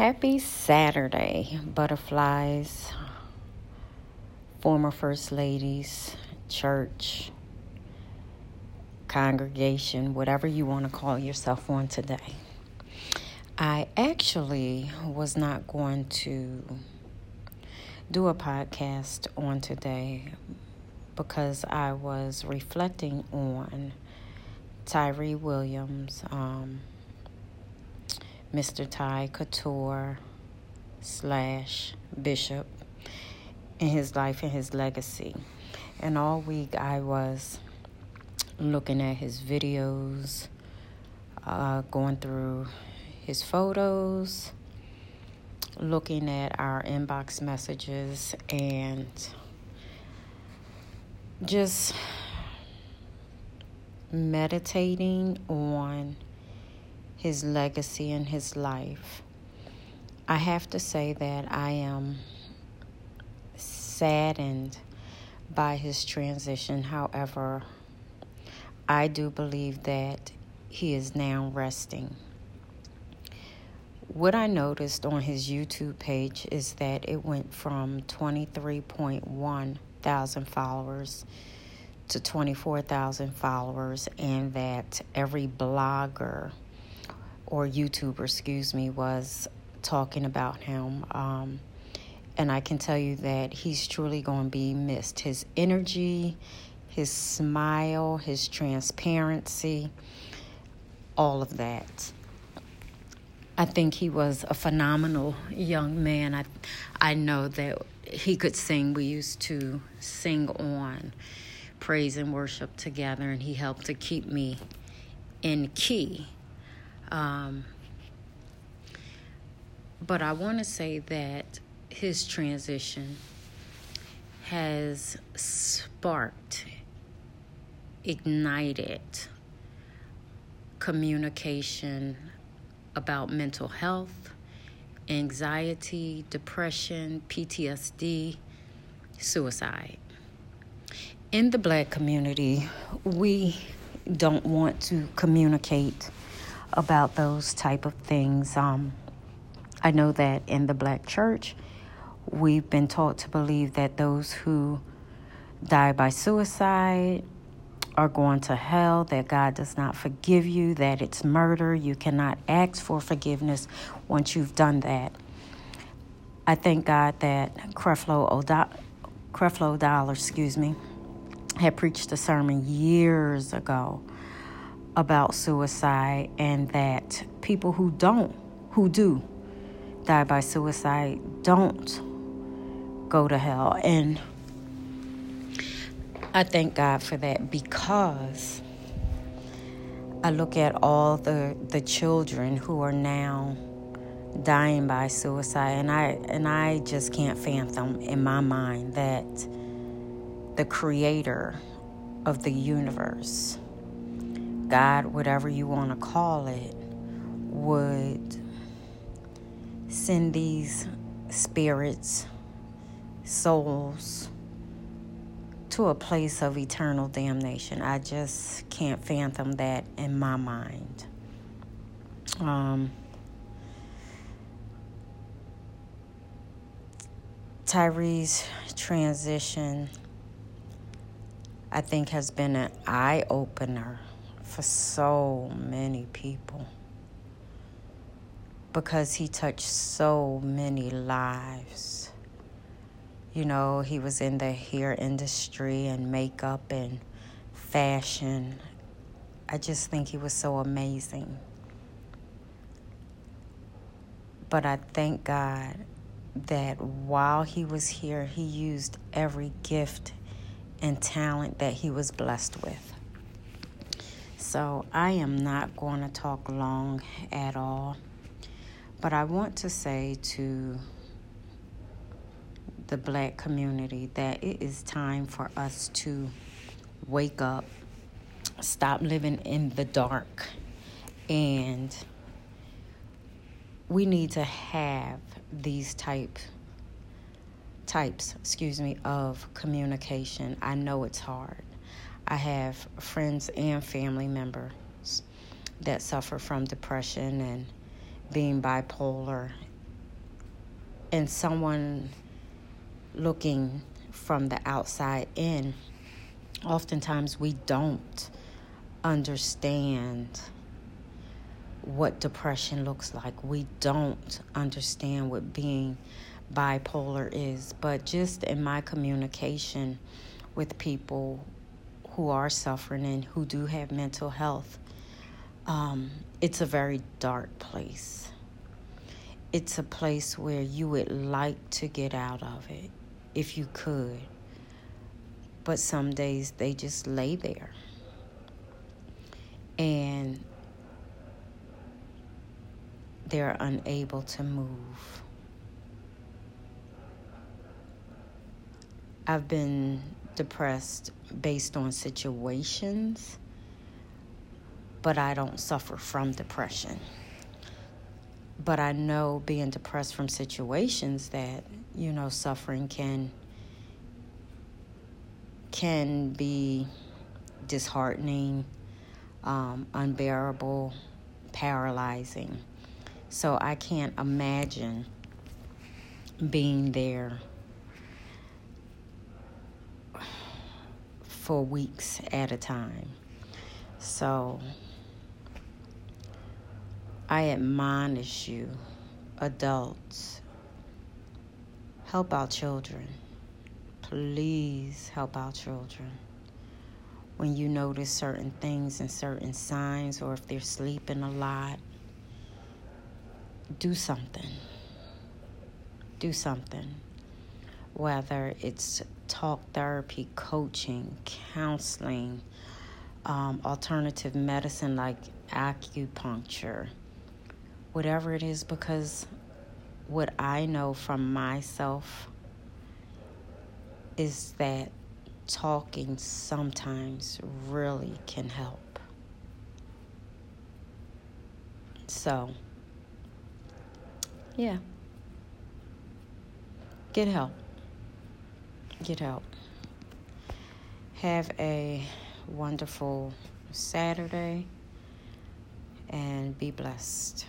Happy Saturday, butterflies, former first ladies, church, congregation, whatever you want to call yourself on today. I actually was not going to do a podcast on today because I was reflecting on Tyree Williams. Um, Mr. Ty Couture slash Bishop in his life and his legacy. And all week I was looking at his videos, uh, going through his photos, looking at our inbox messages, and just meditating on his legacy and his life. I have to say that I am saddened by his transition. However, I do believe that he is now resting. What I noticed on his YouTube page is that it went from 23.1 thousand followers to 24,000 followers, and that every blogger or YouTuber, excuse me, was talking about him. Um, and I can tell you that he's truly going to be missed. His energy, his smile, his transparency, all of that. I think he was a phenomenal young man. I, I know that he could sing. We used to sing on praise and worship together, and he helped to keep me in key um, but I want to say that his transition has sparked, ignited communication about mental health, anxiety, depression, PTSD, suicide. In the black community, we don't want to communicate about those type of things. Um, I know that in the black church, we've been taught to believe that those who die by suicide are going to hell, that God does not forgive you, that it's murder. You cannot ask for forgiveness once you've done that. I thank God that Creflo, Creflo Dollar, excuse me, had preached a sermon years ago about suicide and that people who don't, who do die by suicide, don't go to hell. And I thank God for that because I look at all the, the children who are now dying by suicide and I and I just can't fathom in my mind that the creator of the universe God, whatever you want to call it, would send these spirits, souls, to a place of eternal damnation. I just can't fathom that in my mind. Um, Tyree's transition, I think, has been an eye opener for so many people because he touched so many lives. You know, he was in the hair industry and makeup and fashion. I just think he was so amazing. But I thank God that while he was here, he used every gift and talent that he was blessed with. So I am not going to talk long at all, but I want to say to the black community that it is time for us to wake up, stop living in the dark, and we need to have these type types, excuse me, of communication. I know it's hard. I have friends and family members that suffer from depression and being bipolar and someone looking from the outside in, oftentimes we don't understand what depression looks like. We don't understand what being bipolar is. But just in my communication with people who are suffering and who do have mental health, um, it's a very dark place. It's a place where you would like to get out of it if you could. But some days they just lay there. And they're unable to move. I've been depressed based on situations, but I don't suffer from depression. But I know being depressed from situations that, you know, suffering can can be disheartening, um, unbearable, paralyzing. So I can't imagine being there for weeks at a time. So I admonish you, adults, help our children. Please help our children. When you notice certain things and certain signs, or if they're sleeping a lot, do something. Do something. Whether it's talk therapy, coaching, counseling, um, alternative medicine like acupuncture, whatever it is, because what I know from myself is that talking sometimes really can help. So, yeah. Get help. Get help. Have a wonderful Saturday and be blessed.